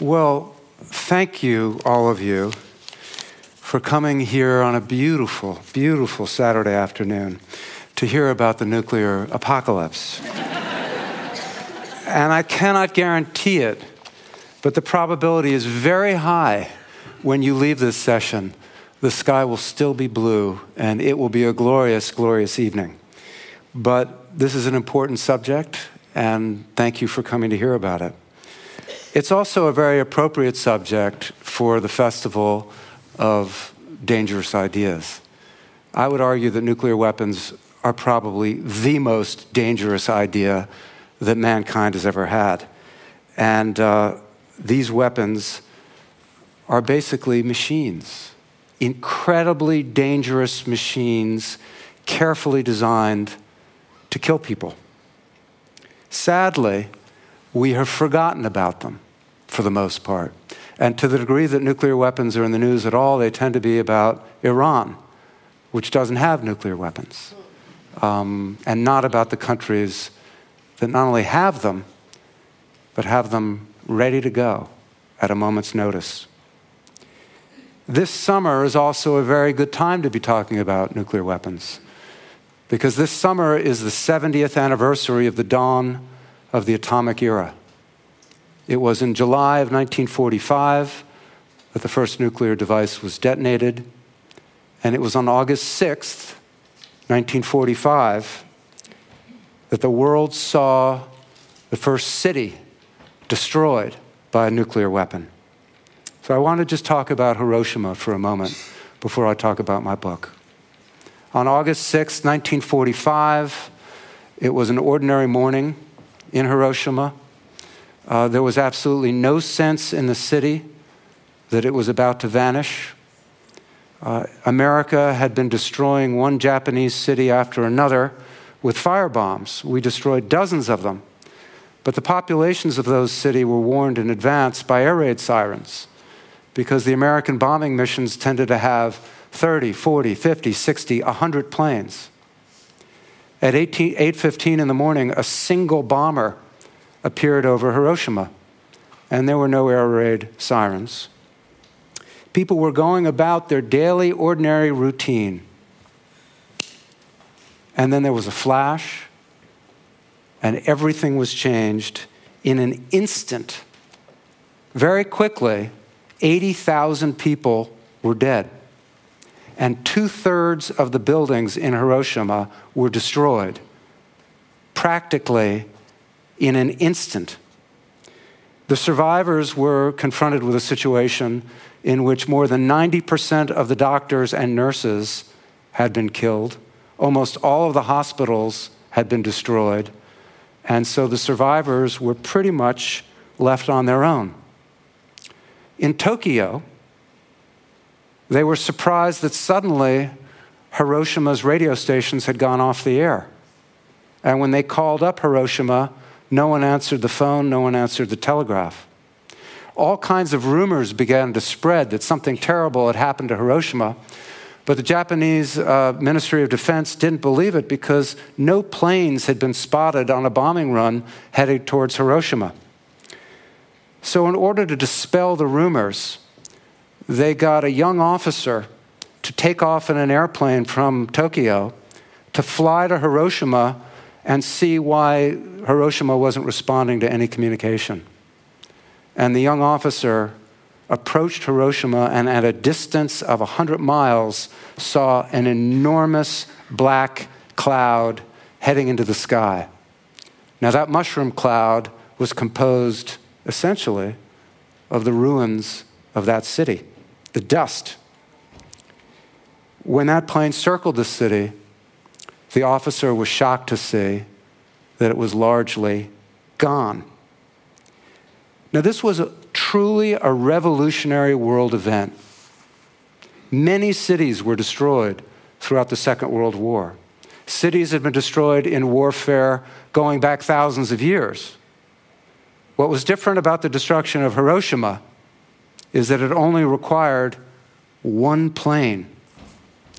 Well, thank you, all of you, for coming here on a beautiful, beautiful Saturday afternoon to hear about the nuclear apocalypse. and I cannot guarantee it, but the probability is very high when you leave this session, the sky will still be blue and it will be a glorious, glorious evening. But this is an important subject, and thank you for coming to hear about it. It's also a very appropriate subject for the Festival of Dangerous Ideas. I would argue that nuclear weapons are probably the most dangerous idea that mankind has ever had. And uh, these weapons are basically machines, incredibly dangerous machines, carefully designed to kill people. Sadly, we have forgotten about them for the most part. And to the degree that nuclear weapons are in the news at all, they tend to be about Iran, which doesn't have nuclear weapons, um, and not about the countries that not only have them, but have them ready to go at a moment's notice. This summer is also a very good time to be talking about nuclear weapons because this summer is the 70th anniversary of the dawn of the atomic era. It was in July of 1945 that the first nuclear device was detonated, and it was on August 6th, 1945, that the world saw the first city destroyed by a nuclear weapon. So I want to just talk about Hiroshima for a moment before I talk about my book. On August 6, 1945, it was an ordinary morning in Hiroshima. Uh, there was absolutely no sense in the city that it was about to vanish. Uh, America had been destroying one Japanese city after another with firebombs. We destroyed dozens of them. But the populations of those cities were warned in advance by air raid sirens because the American bombing missions tended to have 30, 40, 50, 60, 100 planes. At 8:15 in the morning, a single bomber appeared over Hiroshima, and there were no air raid sirens. People were going about their daily, ordinary routine. And then there was a flash, and everything was changed in an instant. Very quickly, 80,000 people were dead. And two thirds of the buildings in Hiroshima were destroyed, practically in an instant. The survivors were confronted with a situation in which more than 90% of the doctors and nurses had been killed. Almost all of the hospitals had been destroyed. And so the survivors were pretty much left on their own. In Tokyo, they were surprised that suddenly Hiroshima's radio stations had gone off the air. And when they called up Hiroshima, no one answered the phone, no one answered the telegraph. All kinds of rumors began to spread that something terrible had happened to Hiroshima. But the Japanese uh, Ministry of Defense didn't believe it because no planes had been spotted on a bombing run headed towards Hiroshima. So, in order to dispel the rumors, they got a young officer to take off in an airplane from Tokyo to fly to Hiroshima and see why Hiroshima wasn't responding to any communication. And the young officer approached Hiroshima and, at a distance of 100 miles, saw an enormous black cloud heading into the sky. Now, that mushroom cloud was composed essentially of the ruins of that city, the dust. When that plane circled the city, the officer was shocked to see that it was largely gone. Now, this was a, truly a revolutionary world event. Many cities were destroyed throughout the Second World War. Cities had been destroyed in warfare going back thousands of years. What was different about the destruction of Hiroshima is that it only required one plane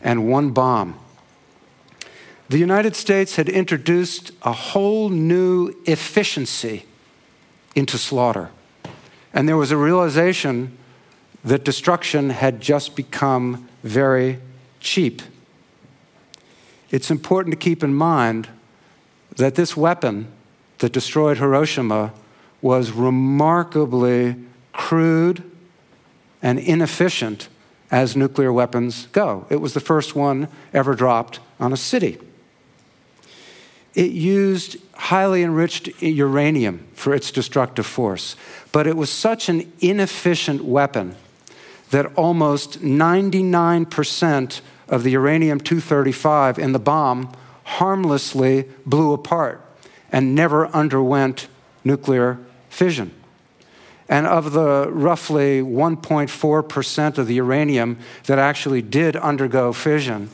and one bomb. The United States had introduced a whole new efficiency into slaughter. And there was a realization that destruction had just become very cheap. It's important to keep in mind that this weapon that destroyed Hiroshima was remarkably crude and inefficient as nuclear weapons go. It was the first one ever dropped on a city. It used highly enriched uranium for its destructive force, but it was such an inefficient weapon that almost 99% of the uranium 235 in the bomb harmlessly blew apart and never underwent nuclear fission. And of the roughly 1.4% of the uranium that actually did undergo fission,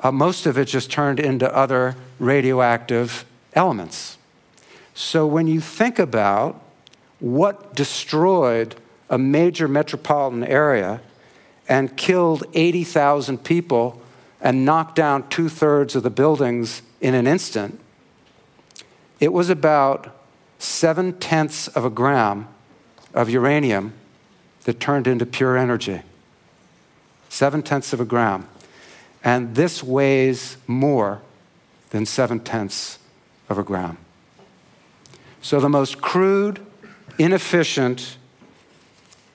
uh, most of it just turned into other radioactive elements. So when you think about what destroyed a major metropolitan area and killed 80,000 people and knocked down two thirds of the buildings in an instant, it was about seven tenths of a gram of uranium that turned into pure energy. Seven tenths of a gram. And this weighs more than seven tenths of a gram. So the most crude, inefficient,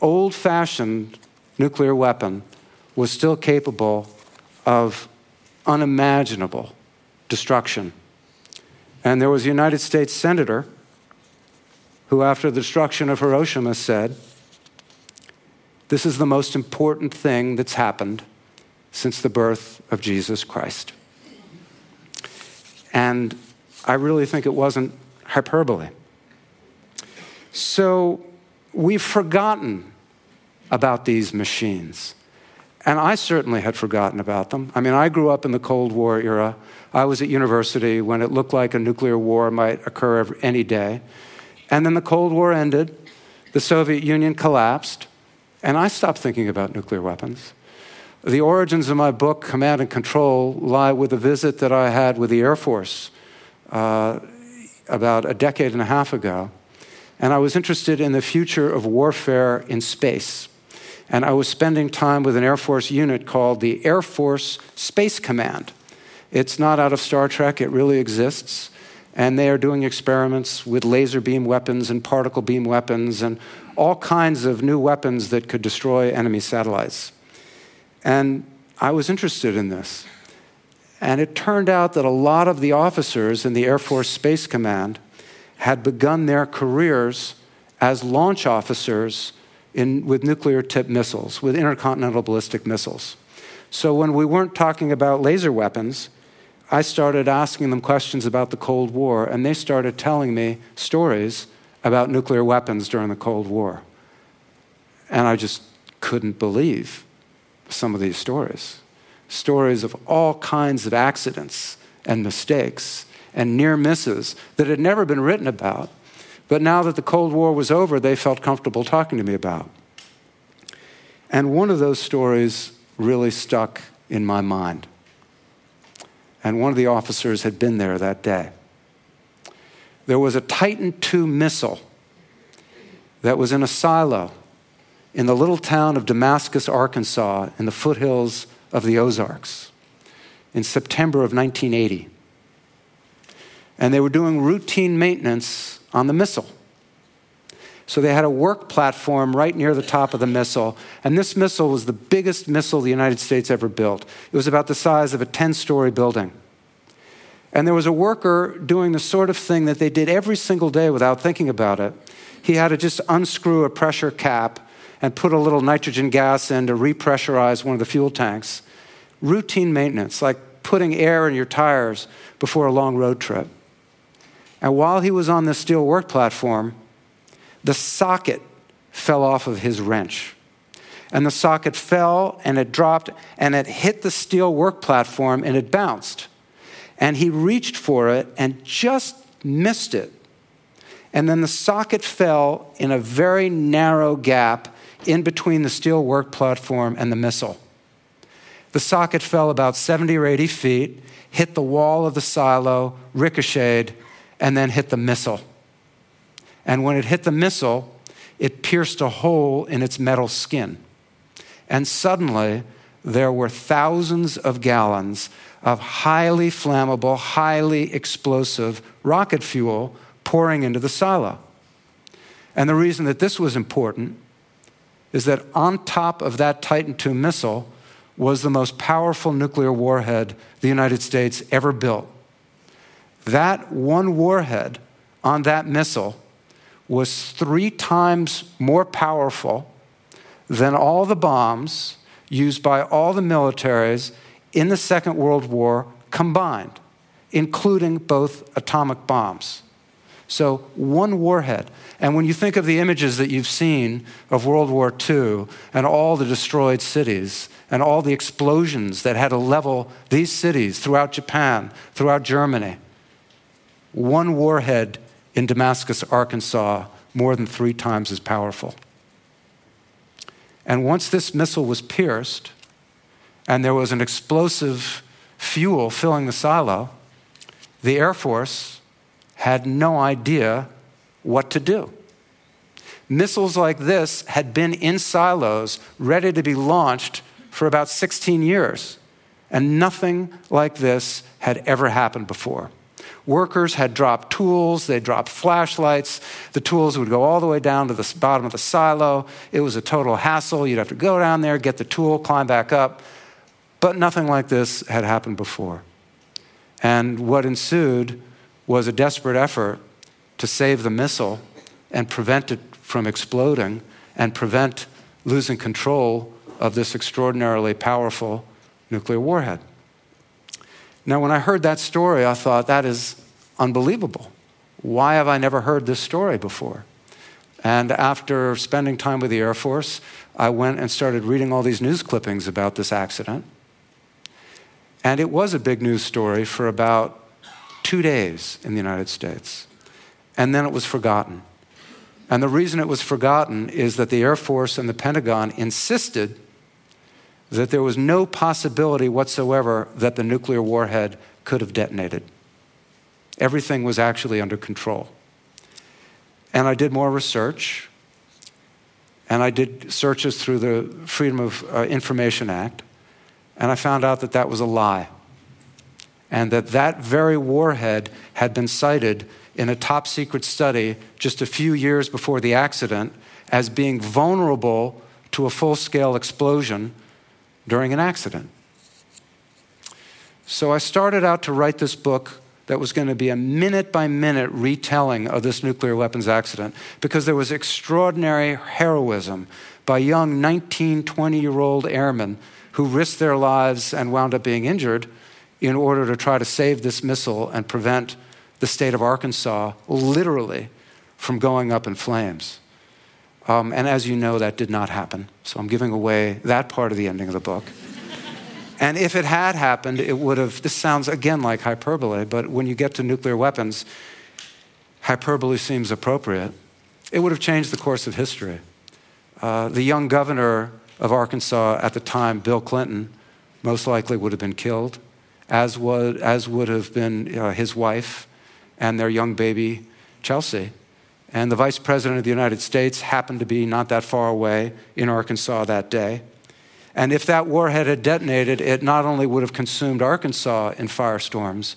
old fashioned nuclear weapon was still capable of unimaginable destruction. And there was a United States Senator who, after the destruction of Hiroshima, said, This is the most important thing that's happened since the birth of Jesus Christ. And I really think it wasn't hyperbole. So we've forgotten about these machines. And I certainly had forgotten about them. I mean, I grew up in the Cold War era. I was at university when it looked like a nuclear war might occur any day. And then the Cold War ended, the Soviet Union collapsed, and I stopped thinking about nuclear weapons. The origins of my book, Command and Control, lie with a visit that I had with the Air Force uh, about a decade and a half ago. And I was interested in the future of warfare in space. And I was spending time with an Air Force unit called the Air Force Space Command. It's not out of Star Trek, it really exists. And they are doing experiments with laser beam weapons and particle beam weapons and all kinds of new weapons that could destroy enemy satellites. And I was interested in this. And it turned out that a lot of the officers in the Air Force Space Command had begun their careers as launch officers in, with nuclear tipped missiles, with intercontinental ballistic missiles. So when we weren't talking about laser weapons, I started asking them questions about the Cold War, and they started telling me stories about nuclear weapons during the Cold War. And I just couldn't believe some of these stories. Stories of all kinds of accidents and mistakes and near misses that had never been written about but now that the Cold War was over, they felt comfortable talking to me about. And one of those stories really stuck in my mind. And one of the officers had been there that day. There was a Titan II missile that was in a silo in the little town of Damascus, Arkansas, in the foothills of the Ozarks in September of 1980. And they were doing routine maintenance on the missile. So they had a work platform right near the top of the missile. And this missile was the biggest missile the United States ever built. It was about the size of a 10 story building. And there was a worker doing the sort of thing that they did every single day without thinking about it. He had to just unscrew a pressure cap and put a little nitrogen gas in to repressurize one of the fuel tanks. Routine maintenance, like putting air in your tires before a long road trip. And while he was on the steel work platform, the socket fell off of his wrench. And the socket fell and it dropped and it hit the steel work platform and it bounced. And he reached for it and just missed it. And then the socket fell in a very narrow gap in between the steel work platform and the missile. The socket fell about 70 or 80 feet, hit the wall of the silo, ricocheted, and then hit the missile. And when it hit the missile, it pierced a hole in its metal skin. And suddenly, there were thousands of gallons of highly flammable, highly explosive rocket fuel pouring into the silo. And the reason that this was important is that on top of that Titan II missile was the most powerful nuclear warhead the United States ever built. That one warhead on that missile was three times more powerful than all the bombs used by all the militaries in the Second World War combined, including both atomic bombs. So, one warhead. And when you think of the images that you've seen of World War II and all the destroyed cities and all the explosions that had to level these cities throughout Japan, throughout Germany, one warhead in Damascus, Arkansas, more than three times as powerful. And once this missile was pierced and there was an explosive fuel filling the silo, the Air Force had no idea what to do. Missiles like this had been in silos ready to be launched for about 16 years, and nothing like this had ever happened before. Workers had dropped tools, they dropped flashlights. The tools would go all the way down to the bottom of the silo. It was a total hassle. You'd have to go down there, get the tool, climb back up. But nothing like this had happened before. And what ensued was a desperate effort to save the missile and prevent it from exploding and prevent losing control of this extraordinarily powerful nuclear warhead. Now, when I heard that story, I thought, that is unbelievable. Why have I never heard this story before? And after spending time with the Air Force, I went and started reading all these news clippings about this accident. And it was a big news story for about two days in the United States. And then it was forgotten. And the reason it was forgotten is that the Air Force and the Pentagon insisted that there was no possibility whatsoever that the nuclear warhead could have detonated. Everything was actually under control. And I did more research, and I did searches through the Freedom of uh, Information Act, and I found out that that was a lie. And that that very warhead had been cited in a top secret study just a few years before the accident as being vulnerable to a full scale explosion during an accident. So I started out to write this book that was going to be a minute by minute retelling of this nuclear weapons accident because there was extraordinary heroism by young 19, 20 year old airmen who risked their lives and wound up being injured in order to try to save this missile and prevent the state of Arkansas literally from going up in flames. Um, and as you know, that did not happen. So I'm giving away that part of the ending of the book. and if it had happened, it would have, this sounds again like hyperbole, but when you get to nuclear weapons, hyperbole seems appropriate. It would have changed the course of history. Uh, the young governor of Arkansas at the time, Bill Clinton, most likely would have been killed, as would, as would have been uh, his wife and their young baby, Chelsea. And the vice president of the United States happened to be not that far away in Arkansas that day. And if that warhead had detonated, it not only would have consumed Arkansas in firestorms,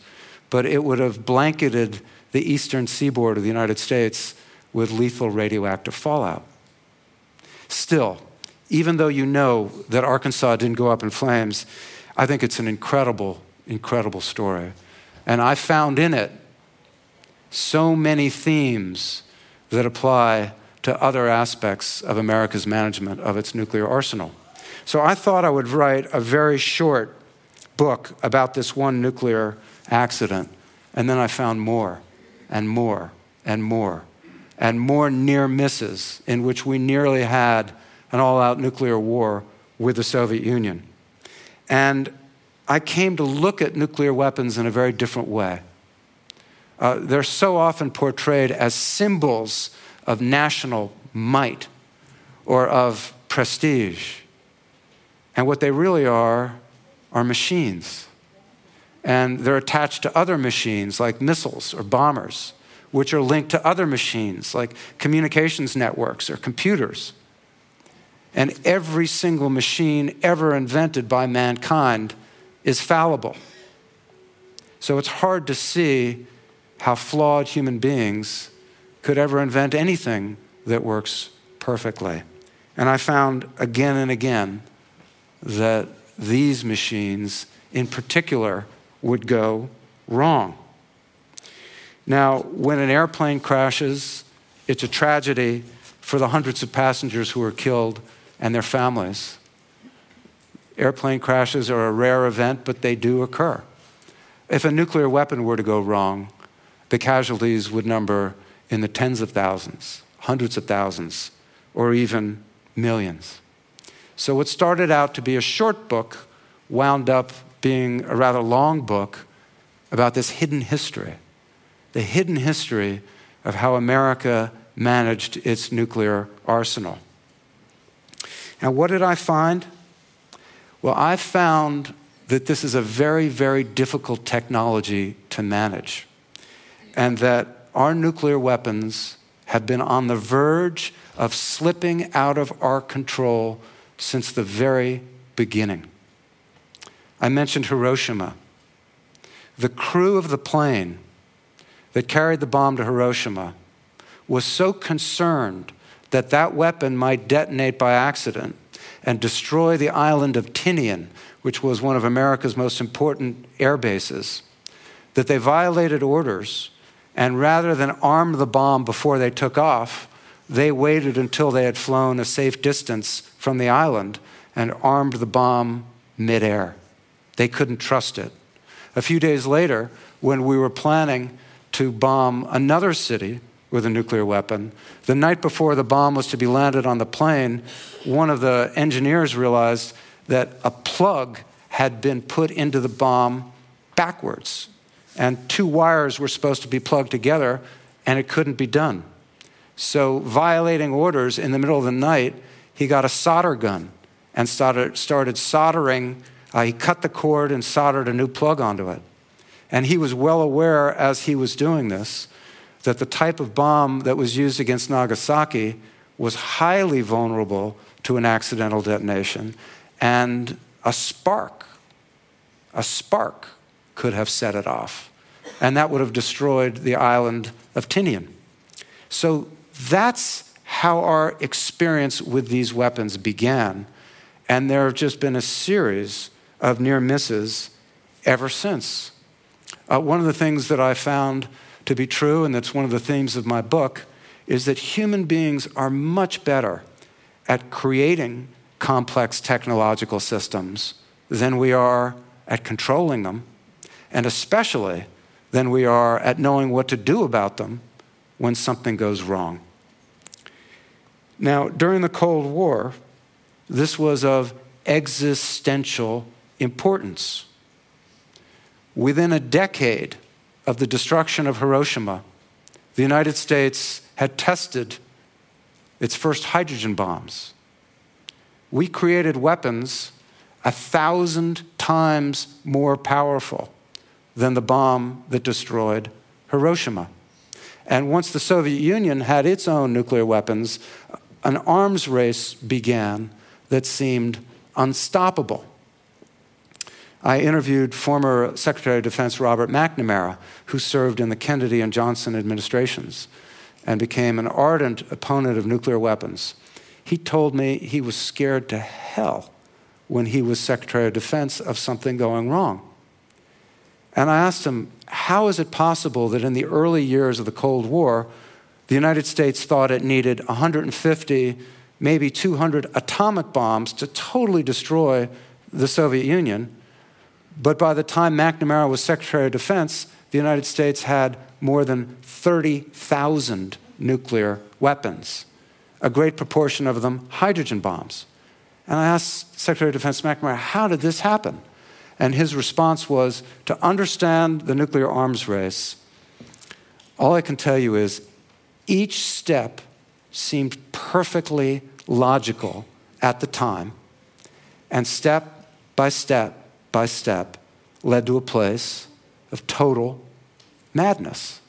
but it would have blanketed the eastern seaboard of the United States with lethal radioactive fallout. Still, even though you know that Arkansas didn't go up in flames, I think it's an incredible, incredible story. And I found in it so many themes that apply to other aspects of America's management of its nuclear arsenal. So I thought I would write a very short book about this one nuclear accident, and then I found more and more and more and more near misses in which we nearly had an all out nuclear war with the Soviet Union. And I came to look at nuclear weapons in a very different way. Uh, they're so often portrayed as symbols of national might or of prestige. And what they really are are machines. And they're attached to other machines like missiles or bombers, which are linked to other machines like communications networks or computers. And every single machine ever invented by mankind is fallible. So it's hard to see how flawed human beings could ever invent anything that works perfectly. And I found again and again that these machines, in particular, would go wrong. Now, when an airplane crashes, it's a tragedy for the hundreds of passengers who are killed and their families. Airplane crashes are a rare event, but they do occur. If a nuclear weapon were to go wrong, the casualties would number in the tens of thousands, hundreds of thousands, or even millions. So, what started out to be a short book wound up being a rather long book about this hidden history the hidden history of how America managed its nuclear arsenal. And what did I find? Well, I found that this is a very, very difficult technology to manage, and that our nuclear weapons have been on the verge of slipping out of our control since the very beginning. I mentioned Hiroshima. The crew of the plane that carried the bomb to Hiroshima was so concerned that that weapon might detonate by accident and destroy the island of Tinian, which was one of America's most important air bases, that they violated orders and rather than arm the bomb before they took off, they waited until they had flown a safe distance from the island and armed the bomb midair. They couldn't trust it. A few days later, when we were planning to bomb another city with a nuclear weapon, the night before the bomb was to be landed on the plane, one of the engineers realized that a plug had been put into the bomb backwards and two wires were supposed to be plugged together, and it couldn't be done. So, violating orders in the middle of the night, he got a solder gun and started, started soldering. Uh, he cut the cord and soldered a new plug onto it. And he was well aware as he was doing this that the type of bomb that was used against Nagasaki was highly vulnerable to an accidental detonation. And a spark, a spark could have set it off. And that would have destroyed the island of Tinian. So that's how our experience with these weapons began. And there have just been a series of near misses ever since. Uh, one of the things that I found to be true, and that's one of the themes of my book, is that human beings are much better at creating complex technological systems than we are at controlling them and especially than we are at knowing what to do about them when something goes wrong. Now, during the Cold War, this was of existential importance. Within a decade of the destruction of Hiroshima, the United States had tested its first hydrogen bombs. We created weapons a thousand times more powerful than the bomb that destroyed Hiroshima. And once the Soviet Union had its own nuclear weapons, an arms race began that seemed unstoppable. I interviewed former Secretary of Defense Robert McNamara, who served in the Kennedy and Johnson administrations and became an ardent opponent of nuclear weapons. He told me he was scared to hell when he was Secretary of Defense of something going wrong. And I asked him, how is it possible that in the early years of the Cold War, the United States thought it needed 150, maybe 200 atomic bombs to totally destroy the Soviet Union? But by the time McNamara was Secretary of Defense, the United States had more than 30,000 nuclear weapons, a great proportion of them hydrogen bombs. And I asked Secretary of Defense McNamara, how did this happen? And his response was to understand the nuclear arms race, all I can tell you is each step seemed perfectly logical at the time, and step by step by step led to a place of total madness.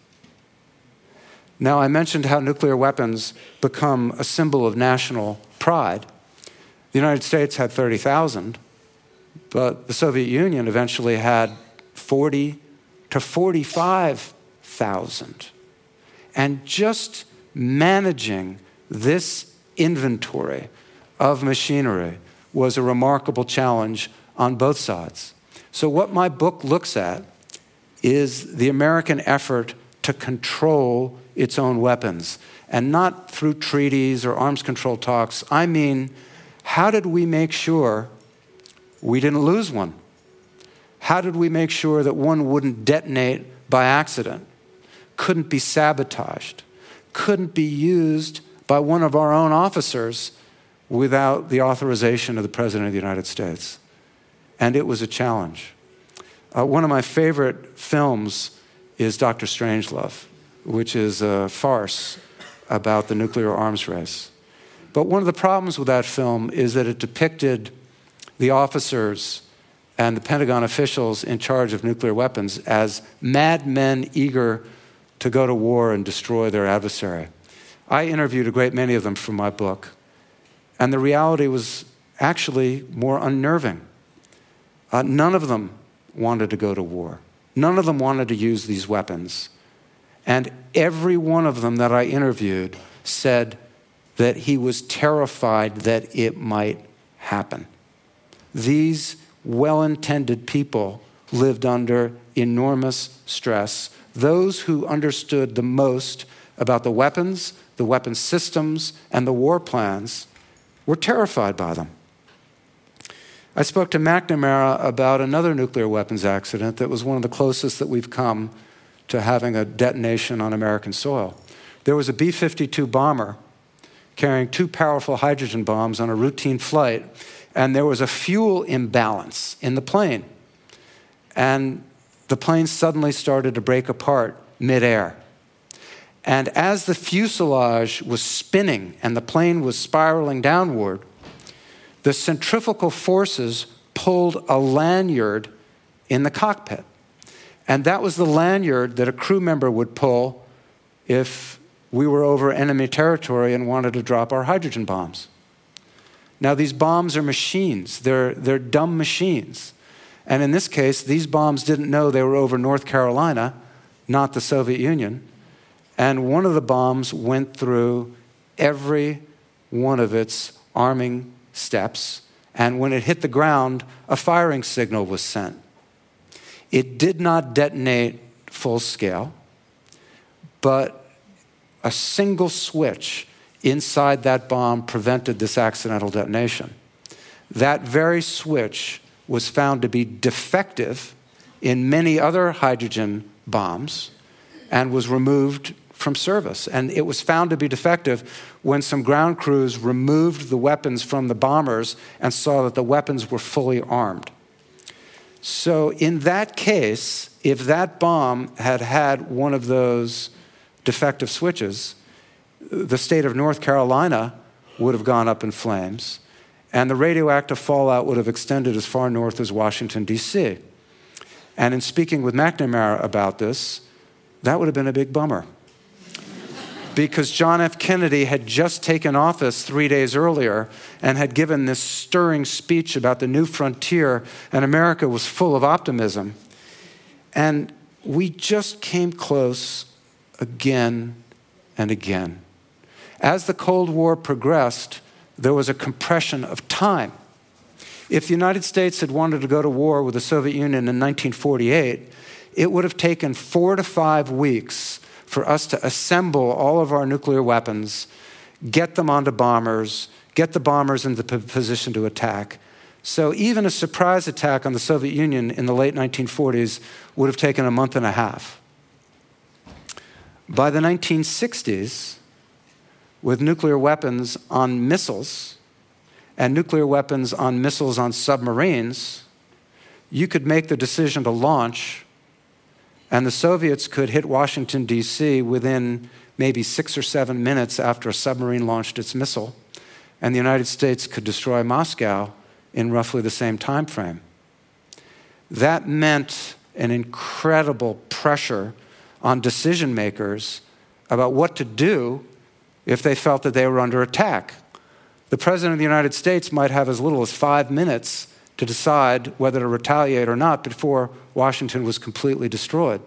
Now, I mentioned how nuclear weapons become a symbol of national pride. The United States had 30,000, but the Soviet Union eventually had 40 to 45,000. And just managing this inventory of machinery was a remarkable challenge on both sides. So, what my book looks at is the American effort to control its own weapons. And not through treaties or arms control talks. I mean, how did we make sure we didn't lose one? How did we make sure that one wouldn't detonate by accident, couldn't be sabotaged, couldn't be used by one of our own officers without the authorization of the President of the United States? And it was a challenge. Uh, one of my favorite films is Dr. Strangelove, which is a farce about the nuclear arms race. But one of the problems with that film is that it depicted the officers and the Pentagon officials in charge of nuclear weapons as madmen eager to go to war and destroy their adversary. I interviewed a great many of them for my book, and the reality was actually more unnerving. Uh, none of them wanted to go to war, none of them wanted to use these weapons. And every one of them that I interviewed said that he was terrified that it might happen. These well intended people lived under enormous stress. Those who understood the most about the weapons, the weapon systems, and the war plans were terrified by them. I spoke to McNamara about another nuclear weapons accident that was one of the closest that we've come to having a detonation on American soil. There was a B 52 bomber carrying two powerful hydrogen bombs on a routine flight and there was a fuel imbalance in the plane. And the plane suddenly started to break apart midair. And as the fuselage was spinning and the plane was spiraling downward, the centrifugal forces pulled a lanyard in the cockpit. And that was the lanyard that a crew member would pull if we were over enemy territory and wanted to drop our hydrogen bombs. Now, these bombs are machines, they're, they're dumb machines. And in this case, these bombs didn't know they were over North Carolina, not the Soviet Union. And one of the bombs went through every one of its arming steps. And when it hit the ground, a firing signal was sent. It did not detonate full scale, but a single switch inside that bomb prevented this accidental detonation. That very switch was found to be defective in many other hydrogen bombs and was removed from service. And it was found to be defective when some ground crews removed the weapons from the bombers and saw that the weapons were fully armed. So, in that case, if that bomb had had one of those defective switches, the state of North Carolina would have gone up in flames, and the radioactive fallout would have extended as far north as Washington, D.C. And in speaking with McNamara about this, that would have been a big bummer. because John F. Kennedy had just taken office three days earlier and had given this stirring speech about the new frontier, and America was full of optimism. And we just came close again and again. As the Cold War progressed, there was a compression of time. If the United States had wanted to go to war with the Soviet Union in 1948, it would have taken four to five weeks for us to assemble all of our nuclear weapons, get them onto bombers, get the bombers into the position to attack. So even a surprise attack on the Soviet Union in the late 1940s would have taken a month and a half. By the 1960s, with nuclear weapons on missiles and nuclear weapons on missiles on submarines, you could make the decision to launch, and the Soviets could hit Washington, D.C. within maybe six or seven minutes after a submarine launched its missile, and the United States could destroy Moscow in roughly the same time frame. That meant an incredible pressure on decision makers about what to do if they felt that they were under attack. The President of the United States might have as little as five minutes to decide whether to retaliate or not before Washington was completely destroyed.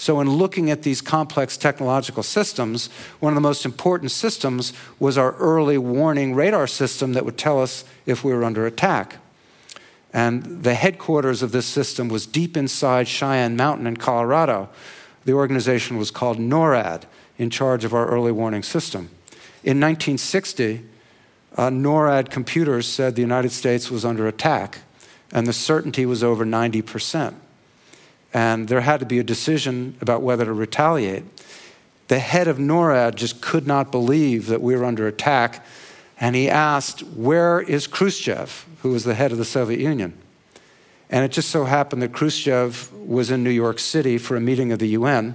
So, in looking at these complex technological systems, one of the most important systems was our early warning radar system that would tell us if we were under attack. And the headquarters of this system was deep inside Cheyenne Mountain in Colorado. The organization was called NORAD, in charge of our early warning system. In 1960, uh, NORAD computers said the United States was under attack, and the certainty was over 90 percent and there had to be a decision about whether to retaliate. The head of NORAD just could not believe that we were under attack, and he asked, Where is Khrushchev, who was the head of the Soviet Union? And it just so happened that Khrushchev was in New York City for a meeting of the UN,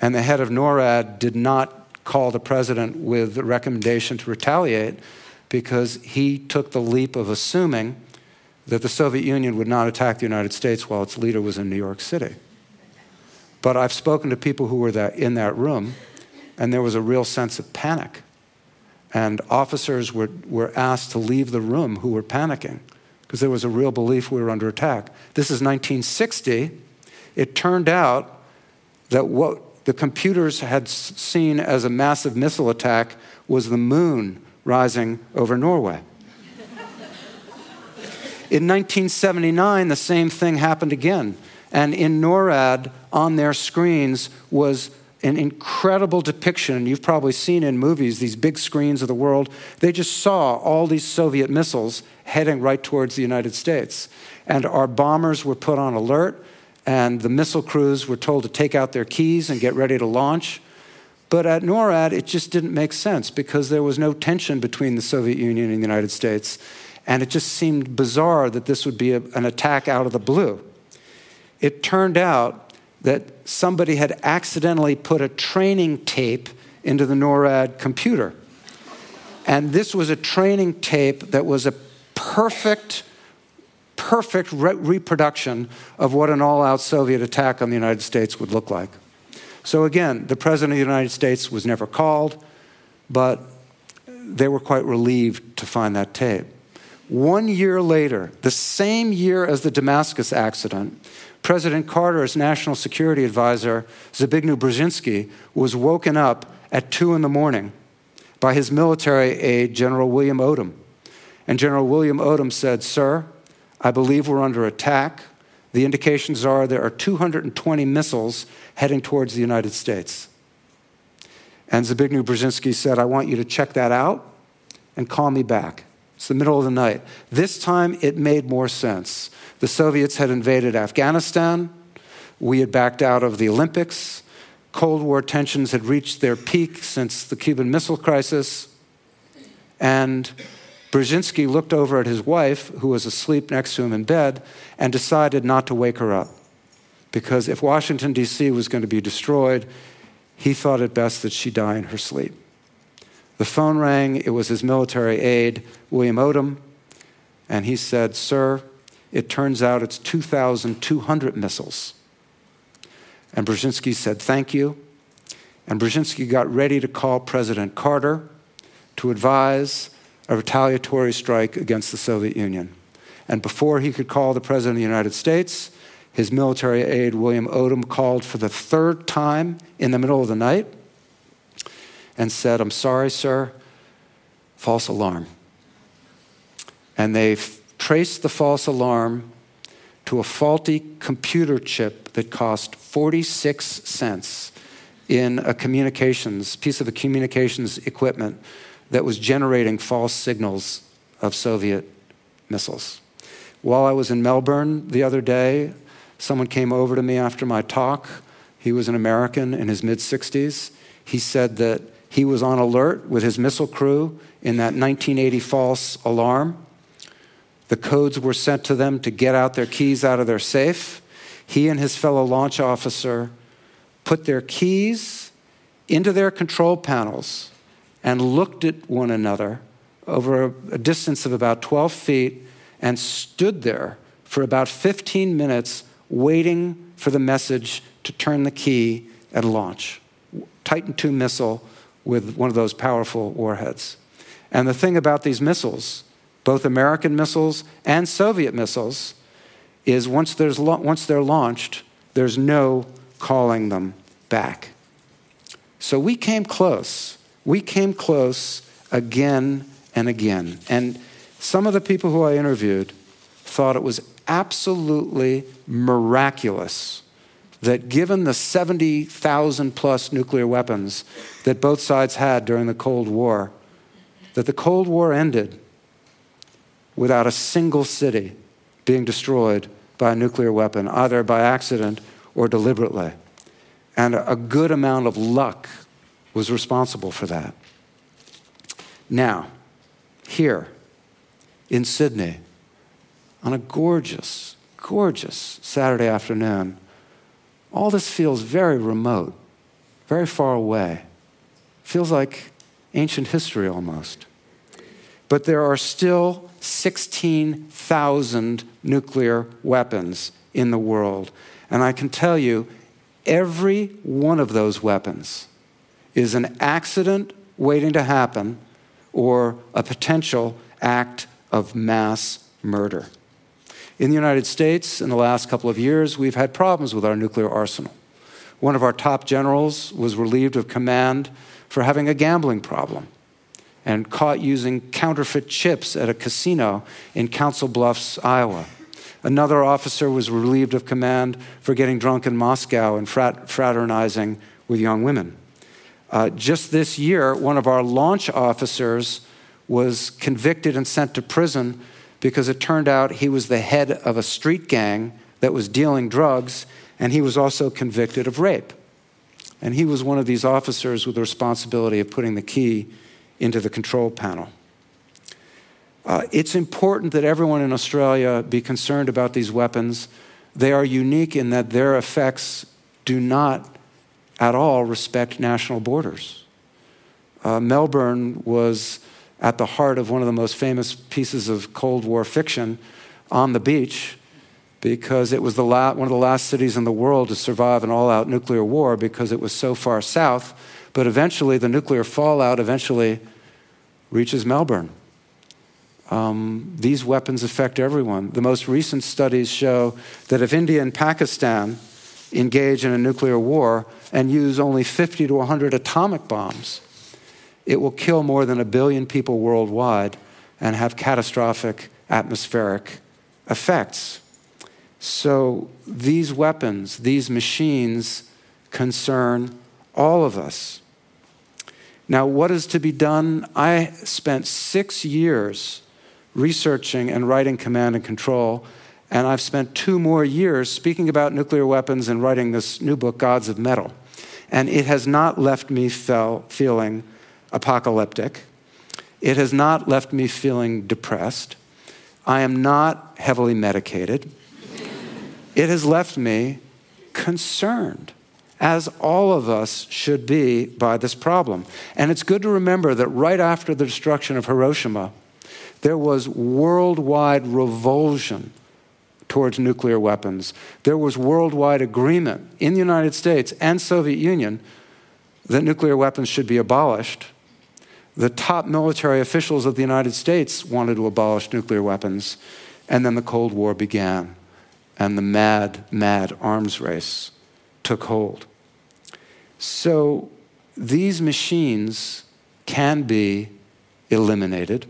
and the head of NORAD did not call the president with a recommendation to retaliate because he took the leap of assuming that the Soviet Union would not attack the United States while its leader was in New York City. But I've spoken to people who were that, in that room, and there was a real sense of panic. And officers were, were asked to leave the room who were panicking because there was a real belief we were under attack. This is 1960. It turned out that what the computers had seen as a massive missile attack was the moon rising over Norway. In 1979, the same thing happened again. And in NORAD, on their screens, was an incredible depiction. You've probably seen in movies these big screens of the world. They just saw all these Soviet missiles heading right towards the United States. And our bombers were put on alert, and the missile crews were told to take out their keys and get ready to launch. But at NORAD, it just didn't make sense because there was no tension between the Soviet Union and the United States. And it just seemed bizarre that this would be a, an attack out of the blue. It turned out that somebody had accidentally put a training tape into the NORAD computer. And this was a training tape that was a perfect, perfect re- reproduction of what an all out Soviet attack on the United States would look like. So, again, the President of the United States was never called, but they were quite relieved to find that tape. One year later, the same year as the Damascus accident, President Carter's national security advisor, Zbigniew Brzezinski, was woken up at 2 in the morning by his military aide, General William Odom. And General William Odom said, Sir, I believe we're under attack. The indications are there are 220 missiles heading towards the United States. And Zbigniew Brzezinski said, I want you to check that out and call me back. It's the middle of the night. This time it made more sense. The Soviets had invaded Afghanistan. We had backed out of the Olympics. Cold War tensions had reached their peak since the Cuban Missile Crisis. And Brzezinski looked over at his wife, who was asleep next to him in bed, and decided not to wake her up. Because if Washington, D.C. was going to be destroyed, he thought it best that she die in her sleep. The phone rang. It was his military aide, William Odom. And he said, Sir, it turns out it's 2,200 missiles. And Brzezinski said, Thank you. And Brzezinski got ready to call President Carter to advise a retaliatory strike against the Soviet Union. And before he could call the President of the United States, his military aide, William Odom, called for the third time in the middle of the night and said, I'm sorry, sir, false alarm. And they traced the false alarm to a faulty computer chip that cost 46 cents in a communications piece of communications equipment that was generating false signals of Soviet missiles. While I was in Melbourne the other day, someone came over to me after my talk. He was an American in his mid 60s. He said that he was on alert with his missile crew in that 1980 false alarm. The codes were sent to them to get out their keys out of their safe. He and his fellow launch officer put their keys into their control panels and looked at one another over a, distance of about 12 feet and stood there for about 15 minutes waiting for the message to turn the key and launch Titan II missile with one of those powerful warheads. And the thing about these missiles, both American missiles and Soviet missiles, is once, there's once they're launched, there's no calling them back. So we came close. We came close again and again. And some of the people who I interviewed thought it was absolutely miraculous that given the 70,000 plus nuclear weapons that both sides had during the Cold War, that the Cold War ended without a single city being destroyed by a nuclear weapon, either by accident or deliberately. And a good amount of luck was responsible for that. Now, here in Sydney, on a gorgeous, gorgeous Saturday afternoon, all this feels very remote, very far away. Feels like ancient history almost. But there are still 16,000 nuclear weapons in the world. And I can tell you, every one of those weapons is an accident waiting to happen or a potential act of mass murder. In the United States, in the last couple of years, we've had problems with our nuclear arsenal. One of our top generals was relieved of command for having a gambling problem and caught using counterfeit chips at a casino in Council Bluffs, Iowa. Another officer was relieved of command for getting drunk in Moscow and frat- fraternizing with young women. Uh, just this year, one of our launch officers was convicted and sent to prison because it turned out he was the head of a street gang that was dealing drugs, and he was also convicted of rape. And he was one of these officers with the responsibility of putting the key into the control panel. Uh, it's important that everyone in Australia be concerned about these weapons. They are unique in that their effects do not at all respect national borders. Uh, Melbourne was at the heart of one of the most famous pieces of Cold War fiction on the beach because it was the la- one of the last cities in the world to survive an all out nuclear war because it was so far south. But eventually, the nuclear fallout eventually reaches Melbourne. Um, these weapons affect everyone. The most recent studies show that if India and Pakistan engage in a nuclear war and use only 50 to 100 atomic bombs, it will kill more than a billion people worldwide and have catastrophic atmospheric effects. So these weapons, these machines concern all of us. Now, what is to be done? I spent six years researching and writing command and control, and I've spent two more years speaking about nuclear weapons and writing this new book, Gods of Metal. And it has not left me feel, feeling apocalyptic. It has not left me feeling depressed. I am not heavily medicated. It has left me concerned, as all of us should be by this problem. And it's good to remember that right after the destruction of Hiroshima, there was worldwide revulsion towards nuclear weapons. There was worldwide agreement in the United States and Soviet Union that nuclear weapons should be abolished the top military officials of the United States wanted to abolish nuclear weapons, and then the Cold War began, and the mad, mad arms race took hold. So these machines can be eliminated.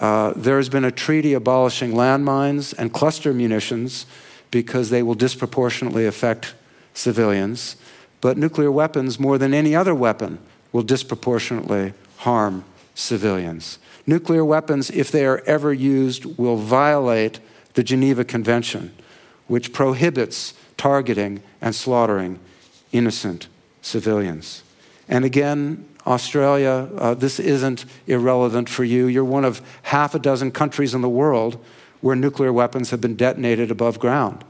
Uh, there has been a treaty abolishing landmines and cluster munitions because they will disproportionately affect civilians. But nuclear weapons, more than any other weapon, will disproportionately harm civilians. Nuclear weapons, if they are ever used, will violate the Geneva Convention, which prohibits targeting and slaughtering innocent civilians. And again, Australia, uh, this isn't irrelevant for you. You're one of half a dozen countries in the world where nuclear weapons have been detonated above ground.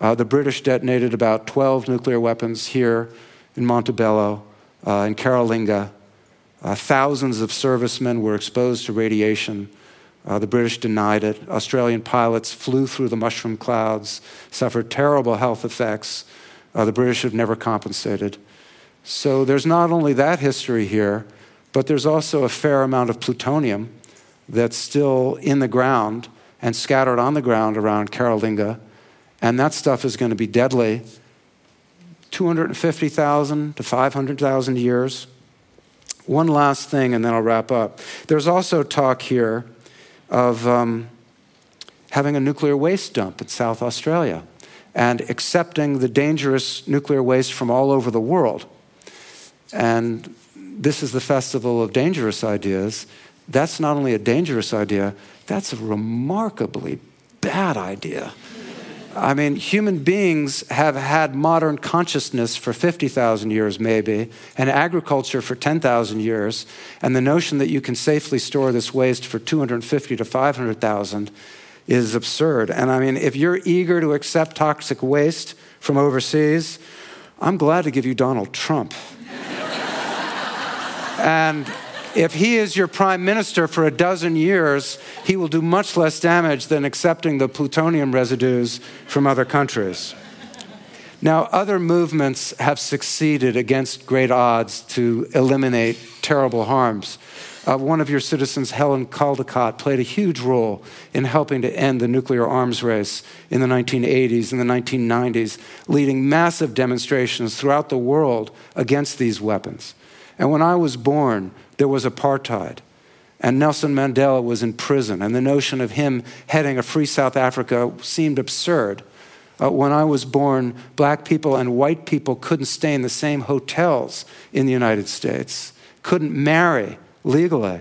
Uh, the British detonated about 12 nuclear weapons here in Montebello, uh, in Maralinga, uh, thousands of servicemen were exposed to radiation. Uh, the British denied it. Australian pilots flew through the mushroom clouds, suffered terrible health effects. Uh, the British have never compensated. So there's not only that history here, but there's also a fair amount of plutonium that's still in the ground and scattered on the ground around Maralinga. And that stuff is going to be deadly 250,000 to 500,000 years. One last thing, and then I'll wrap up. There's also talk here of um, having a nuclear waste dump in South Australia and accepting the dangerous nuclear waste from all over the world. And this is the festival of dangerous ideas. That's not only a dangerous idea, that's a remarkably bad idea. I mean, human beings have had modern consciousness for 50,000 years, maybe, and agriculture for 10,000 years. And the notion that you can safely store this waste for 250 to 500,000 is absurd. And I mean, if you're eager to accept toxic waste from overseas, I'm glad to give you Donald Trump. And if he is your prime minister for a dozen years, he will do much less damage than accepting the plutonium residues from other countries. Now, other movements have succeeded against great odds to eliminate terrible harms. Uh, one of your citizens, Helen Caldicott, played a huge role in helping to end the nuclear arms race in the 1980s and the 1990s, leading massive demonstrations throughout the world against these weapons. And when I was born, there was apartheid. And Nelson Mandela was in prison, and the notion of him heading a free South Africa seemed absurd. Uh, when I was born, black people and white people couldn't stay in the same hotels in the United States, couldn't marry legally.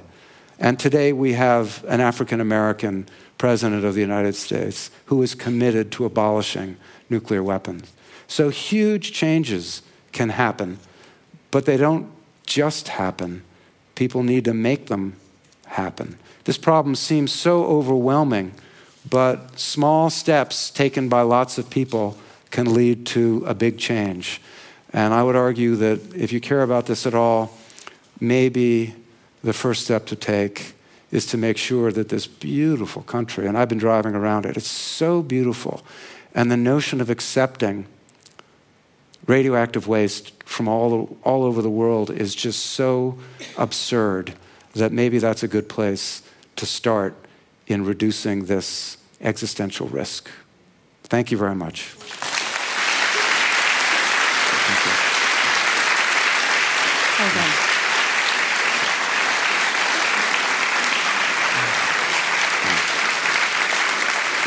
And today we have an African American president of the United States who is committed to abolishing nuclear weapons. So huge changes can happen, but they don't just happen. People need to make them happen. This problem seems so overwhelming, but small steps taken by lots of people can lead to a big change. And I would argue that if you care about this at all, maybe the first step to take is to make sure that this beautiful country, and I've been driving around it, it's so beautiful. And the notion of accepting radioactive waste from all, all over the world is just so absurd that maybe that's a good place to start in reducing this existential risk. Thank you very much.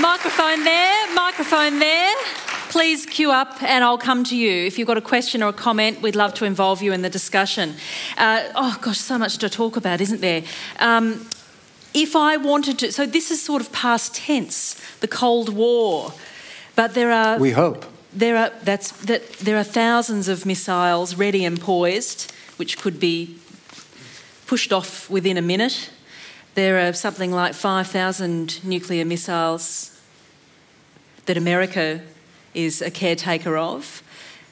Microphone there, microphone there please queue up and I'll come to you. If you've got a question or a comment, we'd love to involve you in the discussion. Uh, oh, gosh, so much to talk about, isn't there? Um, if I wanted to, so this is sort of past tense, the Cold War, but there are. We hope. There are, that's, that, there are thousands of missiles ready and poised, which could be pushed off within a minute. There are something like 5,000 nuclear missiles that America is a caretaker of,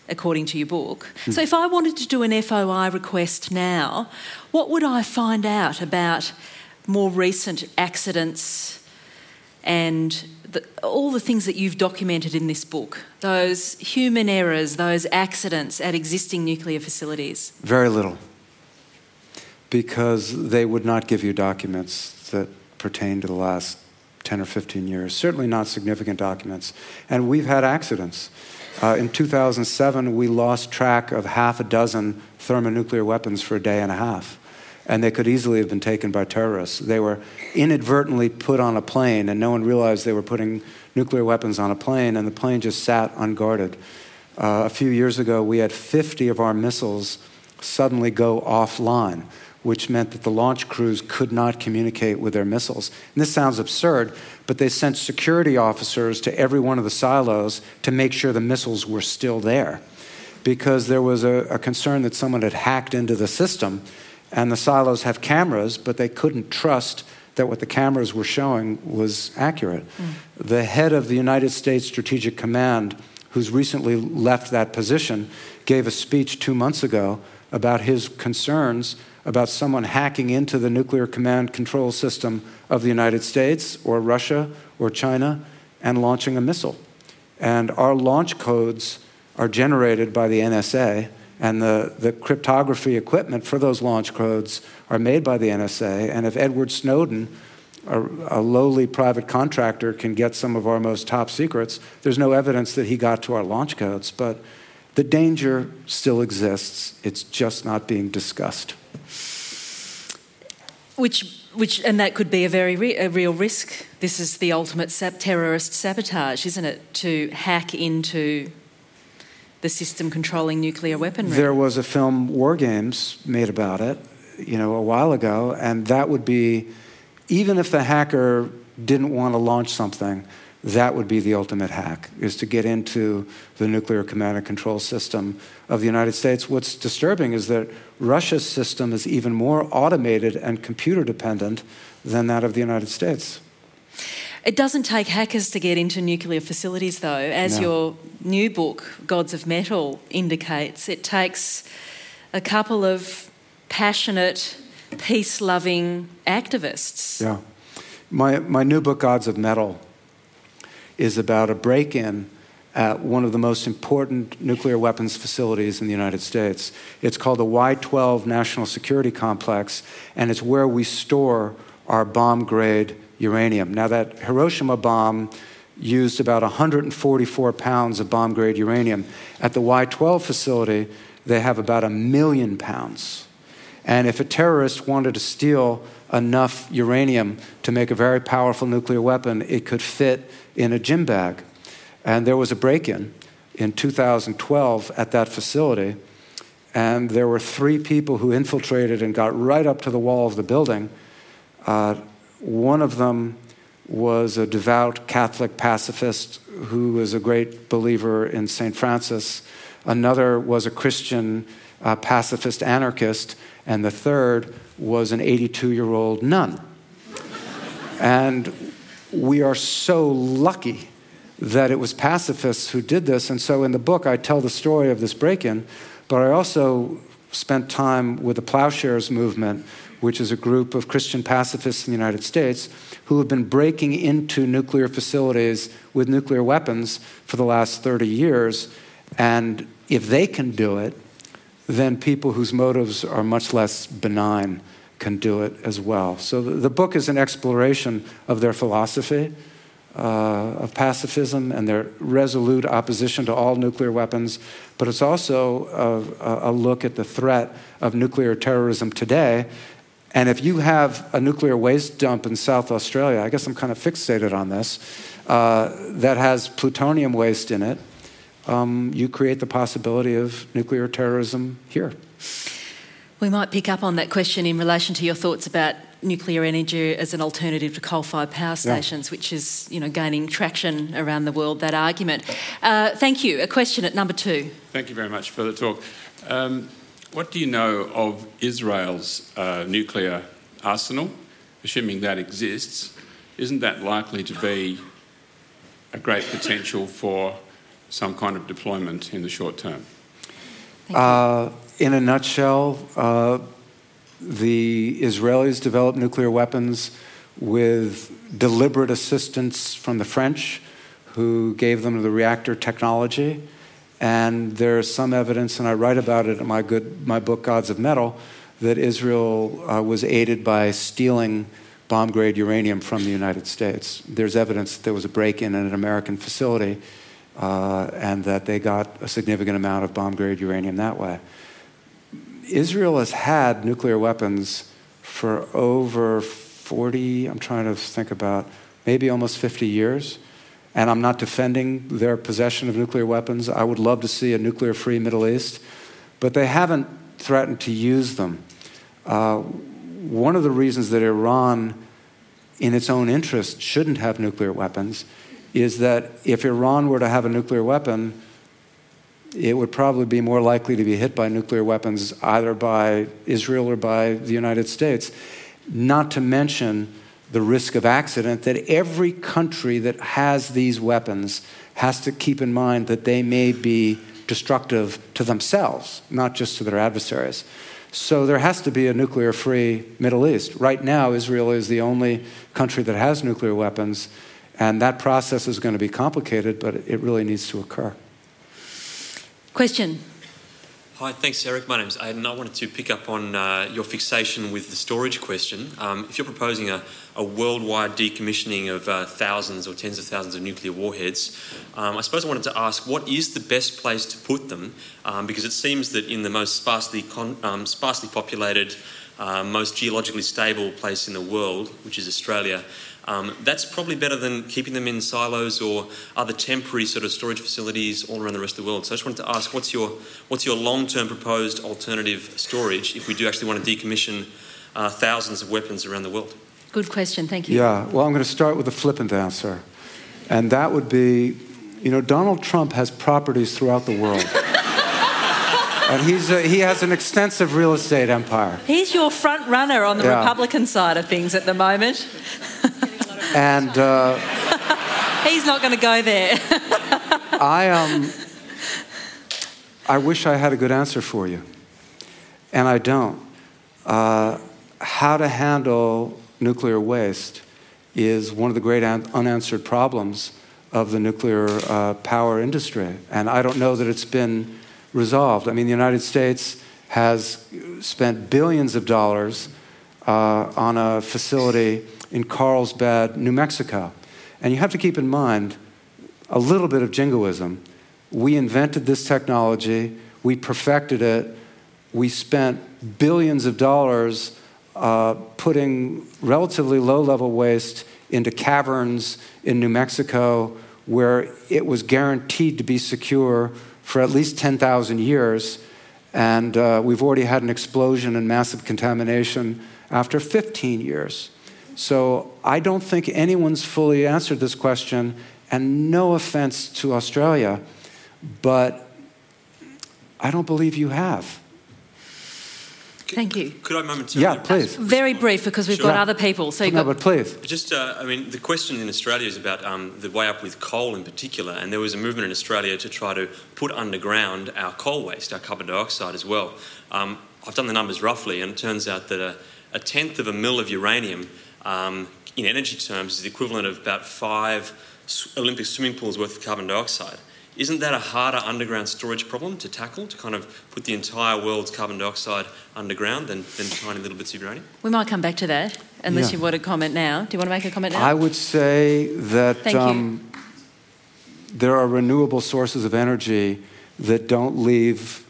according to your book. Mm. So, if I wanted to do an FOI request now, what would I find out about more recent accidents and the, all the things that you've documented in this book? Those human errors, those accidents at existing nuclear facilities? Very little. Because they would not give you documents that pertain to the last 10 or 15 years, certainly not significant documents. And we've had accidents. Uh, in 2007, we lost track of half a dozen thermonuclear weapons for a day and a half. And they could easily have been taken by terrorists. They were inadvertently put on a plane, and no one realized they were putting nuclear weapons on a plane, and the plane just sat unguarded. Uh, a few years ago, we had 50 of our missiles suddenly go offline which meant that the launch crews could not communicate with their missiles. And this sounds absurd, but they sent security officers to every one of the silos to make sure the missiles were still there because there was a, a concern that someone had hacked into the system. And the silos have cameras, but they couldn't trust that what the cameras were showing was accurate. Mm. The head of the United States Strategic Command, who's recently left that position, gave a speech two months ago about his concerns about someone hacking into the nuclear command control system of the United States or Russia or China and launching a missile. And our launch codes are generated by the NSA, And the, the cryptography equipment for those launch codes are made by the NSA. And if Edward Snowden, a, a, lowly private contractor, can get some of our most top secrets, there's no evidence that he got to our launch codes. But the danger still exists, it's just not being discussed. Which, which, and that could be a very re- a real risk. This is the ultimate terrorist sabotage, isn't it? To hack into the system controlling nuclear weaponry. There was a film, War Games, made about it, you know, a while ago, and that would be, even if the hacker didn't want to launch something, that would be the ultimate hack, is to get into the nuclear command and control system of the United States. What's disturbing is that Russia's system is even more automated and computer dependent than that of the United States. It doesn't take hackers to get into nuclear facilities, though. As no. your new book, Gods of Metal, indicates, it takes a couple of passionate, peace loving activists. Yeah. My, my new book, Gods of Metal, is about a break in at one of the most important nuclear weapons facilities in the United States. It's called the Y 12 National Security Complex, and it's where we store our bomb grade uranium. Now, that Hiroshima bomb used about 144 pounds of bomb grade uranium. At the Y 12 facility, they have about a million pounds. And if a terrorist wanted to steal enough uranium to make a very powerful nuclear weapon, it could fit in a gym bag. And there was a break in in 2012 at that facility. And there were three people who infiltrated and got right up to the wall of the building. Uh, one of them was a devout Catholic pacifist who was a great believer in St. Francis. Another was a Christian uh, pacifist anarchist. And the third was an 82 year old nun. and we are so lucky that it was pacifists who did this. And so in the book, I tell the story of this break in, but I also spent time with the Plowshares movement, which is a group of Christian pacifists in the United States who have been breaking into nuclear facilities with nuclear weapons for the last 30 years. And if they can do it, then people whose motives are much less benign can do it as well. So the, book is an exploration of their philosophy. Uh, of pacifism and their resolute opposition to all nuclear weapons, but it's also a, a, look at the threat of nuclear terrorism today and if you have a nuclear waste dump in South Australia, I guess I'm kind of fixated on this, uh, that has plutonium waste in it, um, you create the possibility of nuclear terrorism here. We might pick up on that question in relation to your thoughts about nuclear energy as an alternative to coal-fired power stations, yeah. which is you know gaining traction around the world. That argument. Uh, thank you. A question at number two. Thank you very much for the talk. Um, what do you know of Israel's uh, nuclear arsenal? Assuming that exists, isn't that likely to be a great potential for some kind of deployment in the short term? In a nutshell, uh, the Israelis developed nuclear weapons with deliberate assistance from the French, who gave them the reactor technology. And there's some evidence, and I write about it in my, good, my book, Gods of Metal, that Israel uh, was aided by stealing bomb grade uranium from the United States. There's evidence that there was a break in at an American facility uh, and that they got a significant amount of bomb grade uranium that way. Israel has had nuclear weapons for over 40, I'm trying to think about, maybe almost 50 years and I'm not defending their possession of nuclear weapons. I would love to see a nuclear free Middle East, but they haven't threatened to use them. Uh, one of the reasons that Iran, in its own interest, shouldn't have nuclear weapons is that if Iran were to have a nuclear weapon, it would probably be more likely to be hit by nuclear weapons either by Israel or by the United States. Not to mention the risk of accident that every country that has these weapons has to keep in mind that they may be destructive to themselves, not just to their adversaries. So there has to be a nuclear free Middle East. Right now, Israel is the only country that has nuclear weapons, and that process is going to be complicated, but it really needs to occur. Question. Hi, thanks, Eric. My name's Aidan. I wanted to pick up on uh, your fixation with the storage question. Um, if you're proposing a, a worldwide decommissioning of uh, thousands or tens of thousands of nuclear warheads, um, I suppose I wanted to ask what is the best place to put them? Um, because it seems that in the most sparsely, con- um, sparsely populated, uh, most geologically stable place in the world, which is Australia, um, that's probably better than keeping them in silos or other temporary sort of storage facilities all around the rest of the world. So I just wanted to ask, what's your what's your long-term proposed alternative storage if we do actually want to decommission uh, thousands of weapons around the world? Good question, thank you. Yeah, well, I'm going to start with a flippant answer. And that would be you know, Donald Trump has properties throughout the world. and he's a, he has an extensive real estate empire. He's your front runner on the Yeah. Republican side of things at the moment. And uh, He's not going to go there. I, um, I wish I had a good answer for you, and I don't. Uh, how to handle nuclear waste is one of the great un- unanswered problems of the nuclear uh, power industry, and I don't know that it's been resolved. I mean, the United States has spent billions of dollars uh, on a facility in Carlsbad, New Mexico, and you have to keep in mind a little bit of jingoism. We invented this technology, we perfected it, we spent billions of dollars uh, putting relatively low level waste into caverns in New Mexico where it was guaranteed to be secure for at least 10,000 years. And uh, we've already had an explosion and massive contamination after 15 years. So I don't think anyone's fully answered this question, and no offense to Australia, but I don't believe you have. Thank you. Could I momentarily? Yeah, please. Very brief because we've got Sure. other people. So No, got but please. Just, uh, I mean, the question in Australia is about um, the way up with coal in particular, and there was a movement in Australia to try to put underground our coal waste, our carbon dioxide as well. Um, I've done the numbers roughly, and it turns out that a, a tenth of a mil of uranium, um, in energy terms, is the equivalent of about five Olympic swimming pools worth of carbon dioxide. Isn't that a harder underground storage problem to tackle, to kind of put the entire world's carbon dioxide underground than, than tiny little bits of uranium? we might come back to that unless Yeah. you want to comment now. Do you want to make a comment now? I would say that um, there are renewable sources of energy that don't leave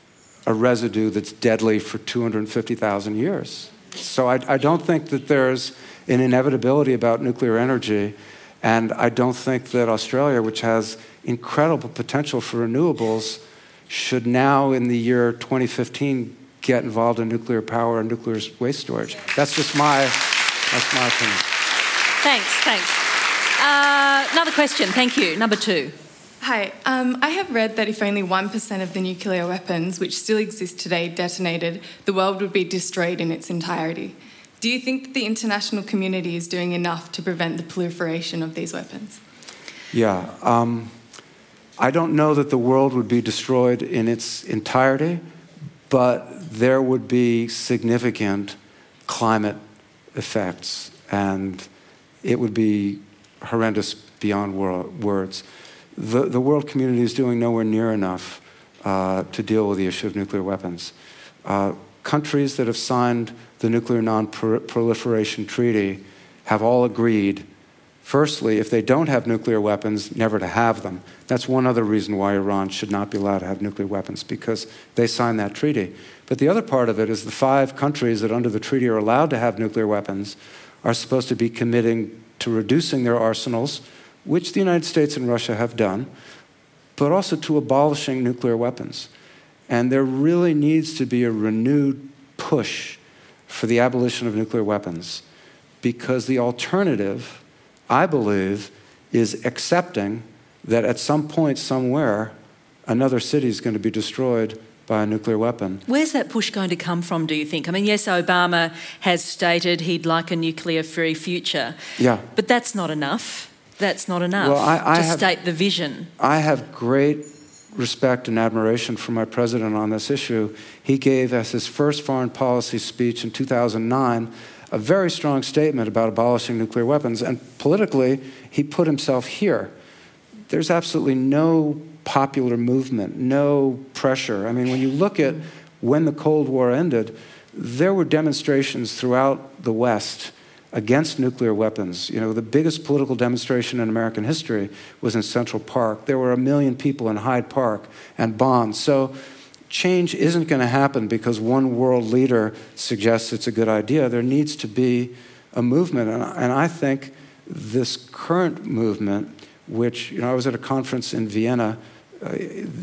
a residue that's deadly for 250,000 years. So I, I don't think that there's an inevitability about nuclear energy, and I don't think that Australia, which has incredible potential for renewables, should now, in the year 2015, get involved in nuclear power and nuclear waste storage. That's just my, that's my opinion. Thanks, thanks. Uh, another question. Thank you. Number two. Hi, um, I have read that if only 1% of the nuclear weapons which still exist today detonated, the world would be destroyed in its entirety. Do you think the international community is doing enough to prevent the proliferation of these weapons? Yeah. Um, I don't know that the world would be destroyed in its entirety, but there would be significant climate effects, and it would be horrendous beyond words. The, the world community is doing nowhere near enough uh, to deal with the issue of nuclear weapons. Uh, countries that have signed the Nuclear Non Proliferation Treaty have all agreed Firstly, if they don't have nuclear weapons, never to have them. That's one other reason why Iran should not be allowed to have nuclear weapons, because they signed that treaty. But the other part of it is the five countries that under the treaty are allowed to have nuclear weapons are supposed to be committing to reducing their arsenals, which the United States and Russia have done, but also to abolishing nuclear weapons. And there really needs to be a renewed push for the abolition of nuclear weapons, because the alternative I believe, is accepting that at some point, somewhere, another city is going to be destroyed by a nuclear weapon. Where's that push going to come from, do you think? I mean, yes, Obama has stated he'd like a nuclear free future. Yeah. But that's not enough. That's not enough Well, I- I to have- state the vision. I have great respect and admiration for my president on this issue. He gave, as his first foreign policy speech in 2009, a very strong statement about abolishing nuclear weapons. And politically, he put himself here. There's absolutely no popular movement, no pressure. I mean, when you look at when the Cold War ended, there were demonstrations throughout the West against nuclear weapons. You know, the biggest political demonstration in American history was in Central Park. There were a million people in Hyde Park and Bonds. So change isn't going to happen because one world leader suggests it's a good idea. There needs to be a movement. And, and I think this current movement, which, you know, I was at a conference in Vienna uh,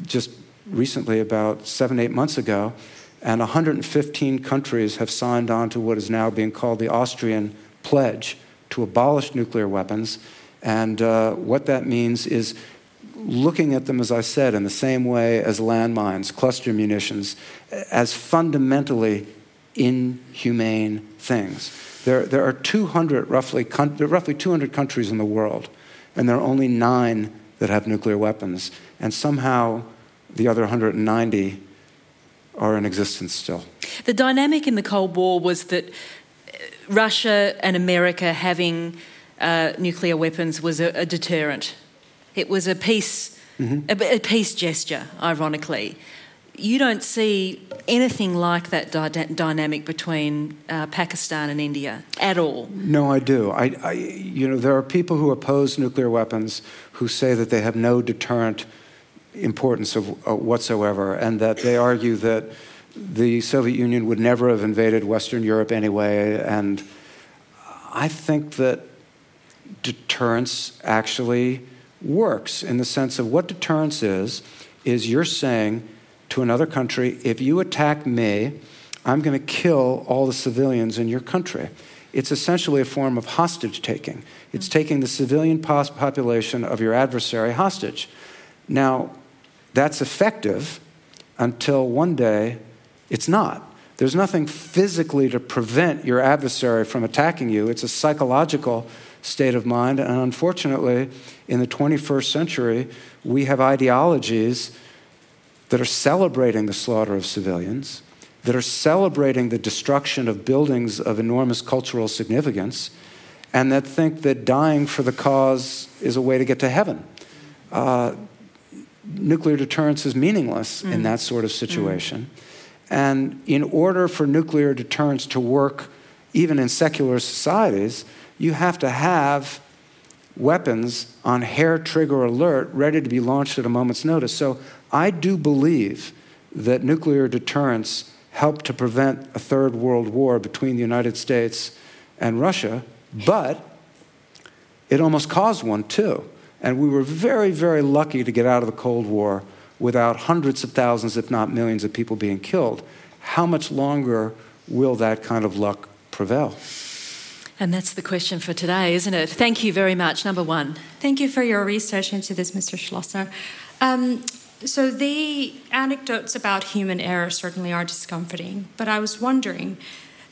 just recently, about seven, eight months ago, and 115 countries have signed on to what is now being called the Austrian Pledge to abolish nuclear weapons. And uh, what that means is looking at them, as I said, in the same way as landmines, cluster munitions, as fundamentally inhumane things. There, there are 200 roughly, there are roughly 200 countries in the world, and there are only nine that have nuclear weapons. And somehow the other 190 are in existence still. The dynamic in the Cold War was that Russia and America having uh, nuclear weapons was a, a, deterrent. It was a peace, mm-hmm. a, a, peace gesture, ironically. You don't see anything like that dy- dynamic between uh, Pakistan and India at all. No, I do. I, I, you know, there are people who oppose nuclear weapons who say that they have no deterrent importance of, uh, whatsoever, and that they argue that the Soviet Union would never have invaded Western Europe anyway. And I think that deterrence actually works in the sense of what deterrence is, is you're saying to another country, if you attack me, I'm going to kill all the civilians in your country. It's essentially a form of hostage taking. It's taking the civilian population of your adversary hostage. Now, that's effective until one day it's not. There's nothing physically to prevent your adversary from attacking you, it's a psychological state of mind. And unfortunately, in the 21st century, we have ideologies that are celebrating the slaughter of civilians, that are celebrating the destruction of buildings of enormous cultural significance, and that think that dying for the cause is a way to get to heaven. Uh, nuclear deterrence is meaningless mm. in that sort of situation. Mm. And in order for nuclear deterrence to work, even in secular societies, you have to have weapons on hair trigger alert ready to be launched at a moment's notice. So I do believe that nuclear deterrence helped to prevent a third world war between the United States and Russia, but it almost caused one too. And we were very, very lucky to get out of the Cold War without hundreds of thousands, if not millions, of people being killed. How much longer will that kind of luck prevail? And that's the question for today, isn't it? Thank you very much. Number one. Thank you for your research into this, Mr. Schlosser. Um, so, the anecdotes about human error certainly are discomforting, but I was wondering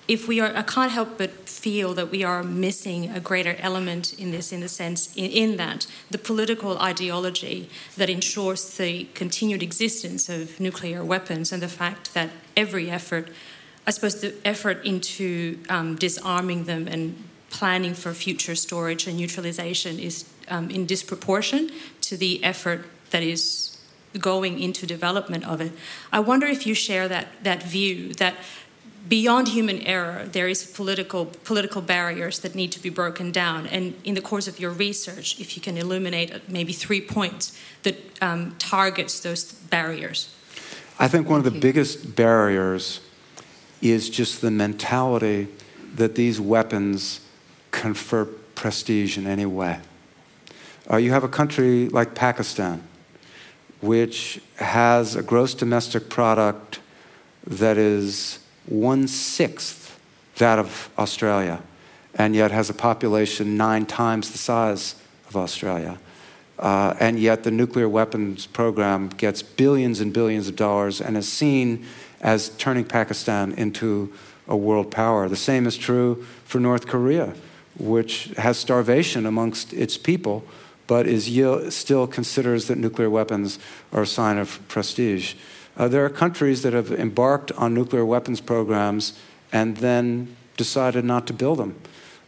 if we are, I can't help but feel that we are missing a greater element in this, in the sense, in, in, that the political ideology that ensures the continued existence of nuclear weapons and the fact that every effort, I suppose, the effort into um, disarming them and planning for future storage and neutralization is um, in disproportion to the effort that is going into development of it. I wonder if you share that, that view that beyond human error, there is political political barriers that need to be broken down. And in the course of your research, if you can illuminate maybe three points that um, targets those barriers. I think one of the biggest barriers is just the mentality that these weapons confer prestige in any way. Uh, you have a country like Pakistan, which has a gross domestic product that is one sixth that of Australia, and yet has a population nine times the size of Australia. Uh, and yet the nuclear weapons program gets billions and billions of dollars and is seen as turning Pakistan into a world power. The same is true for North Korea, which has starvation amongst its people, but is still considers that nuclear weapons are a sign of prestige. Uh, there are countries that have embarked on nuclear weapons programs and then decided not to build them.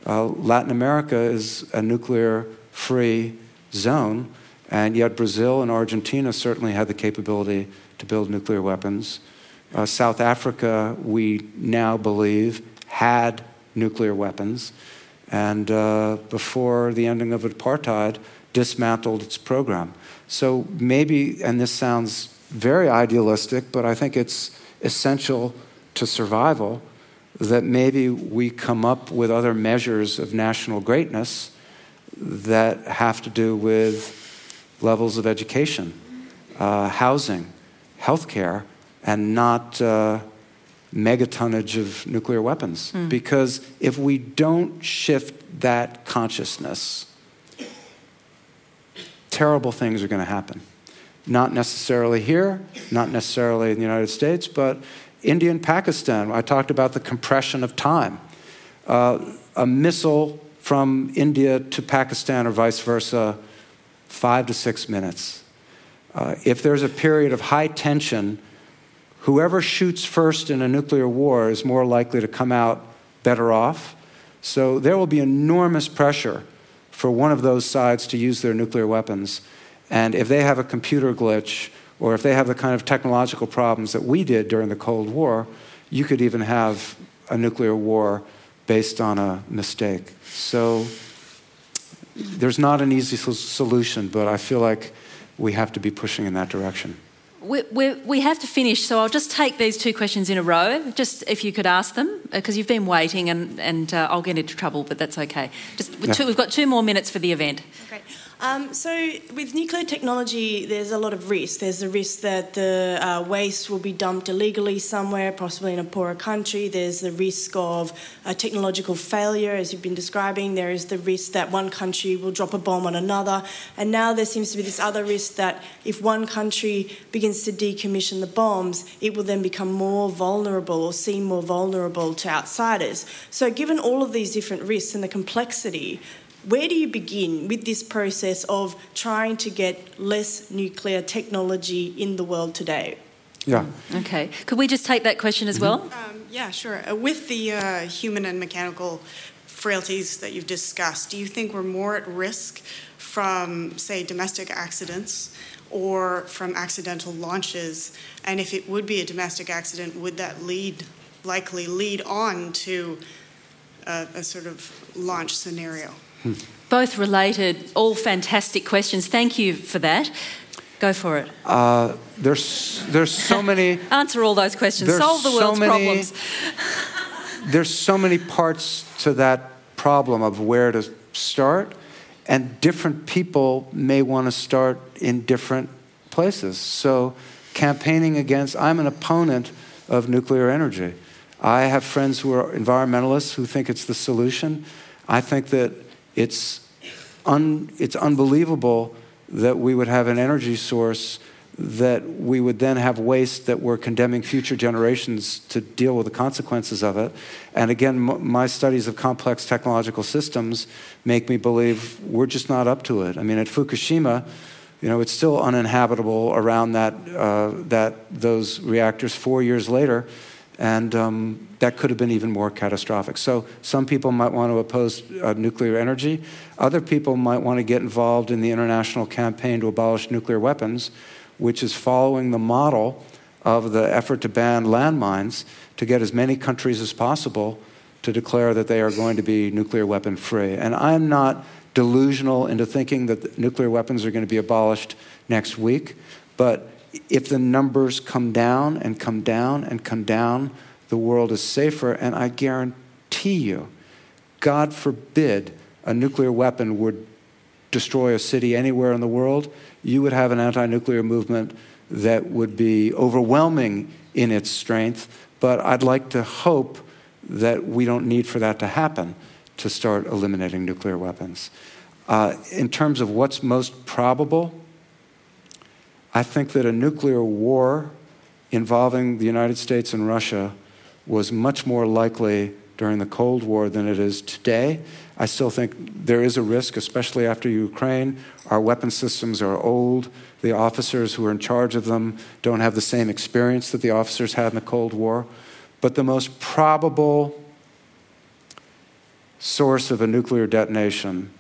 Uh, Latin America is a nuclear free zone, and yet Brazil and Argentina certainly had the capability to build nuclear weapons. Uh, South Africa, we now believe, had nuclear weapons, and uh, before the ending of apartheid, dismantled its program. So maybe, and this sounds very idealistic, but I think it's essential to survival that maybe we come up with other measures of national greatness that have to do with levels of education, uh, housing, healthcare, and not uh, megatonnage of nuclear weapons. Mm. Because if we don't shift that consciousness, terrible things are going to happen. Not necessarily here, not necessarily in the United States, but India and Pakistan. I talked about the compression of time. Uh, a missile from India to Pakistan or vice versa, five to six minutes. Uh, if there's a period of high tension, whoever shoots first in a nuclear war is more likely to come out better off. So there will be enormous pressure for one of those sides to use their nuclear weapons. And if they have a computer glitch, or if they have the kind of technological problems that we did during the Cold War, you could even have a nuclear war based on a mistake. So there's not an easy solution, but I feel like we have to be pushing in that direction. We, we, we, have to finish, so I'll just take these two questions in a row, just if you could ask them, because uh, you've been waiting and, and uh, I'll get into trouble, but that's okay. Just yeah. two, we've got two more minutes for the event. Okay. Um, so, with nuclear technology, there's a lot of risk. There's the risk that the uh, waste will be dumped illegally somewhere, possibly in a poorer country. There's the risk of technological failure, as you've been describing. There is the risk that one country will drop a bomb on another. And now there seems to be this other risk that if one country begins to decommission the bombs, it will then become more vulnerable or seem more vulnerable to outsiders. So, given all of these different risks and the complexity, where do you begin with this process of trying to get less nuclear technology in the world today? Yeah. Okay. Could we just take that question as well? Um, yeah, sure. Uh, with the uh, human and mechanical frailties that you've discussed, do you think we're more at risk from, say, domestic accidents or from accidental launches? And if it would be a domestic accident, would that lead, likely lead on to a, a sort of launch scenario? Both related, all fantastic questions. Thank you for that. Go for it. Uh, there's, there's so many. Answer all those questions. Solve the world's so many, problems. there's so many parts to that problem of where to start, and different people may want to start in different places. So, campaigning against, I'm an opponent of nuclear energy. I have friends who are environmentalists who think it's the solution. I think that it's, un, it's unbelievable that we would have an energy source that we would then have waste that we're condemning future generations to deal with the consequences of it. And again, my studies of complex technological systems make me believe we're just not up to it. I mean, at Fukushima, you know, it's still uninhabitable around that, uh, that those reactors four years later. And um, that could have been even more catastrophic. So, some people might want to oppose uh, nuclear energy. Other people might want to get involved in the international campaign to abolish nuclear weapons, which is following the model of the effort to ban landmines to get as many countries as possible to declare that they are going to be nuclear weapon free. And I'm not delusional into thinking that nuclear weapons are going to be abolished next week, but if the numbers come down and come down and come down, the world is safer. And I guarantee you, God forbid a nuclear weapon would destroy a city anywhere in the world, you would have an anti nuclear movement that would be overwhelming in its strength. But I'd like to hope that we don't need for that to happen to start eliminating nuclear weapons. Uh, in terms of what's most probable, I think that a nuclear war involving the United States and Russia was much more likely during the Cold War than it is today. I still think there is a risk, especially after Ukraine. Our weapon systems are old. The officers who are in charge of them don't have the same experience that the officers had in the Cold War. But the most probable source of a nuclear detonation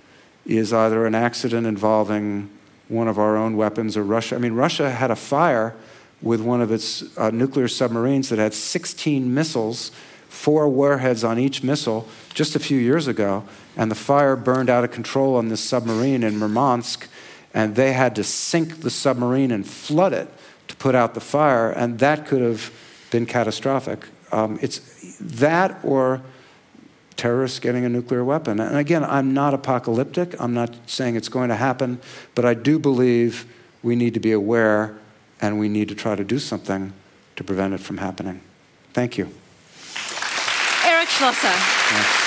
is either an accident involving one of our own weapons or Russia. I mean, Russia had a fire with one of its uh, nuclear submarines that had 16 missiles, four warheads on each missile, just a few years ago. And the fire burned out of control on this submarine in Murmansk, and they had to sink the submarine and flood it to put out the fire, and that could have been catastrophic. Um, it's that or terrorists getting a nuclear weapon. And again, I'm not apocalyptic. I'm not saying it's going to happen, but I do believe we need to be aware and we need to try to do something to prevent it from happening. Thank you. Eric Schlosser.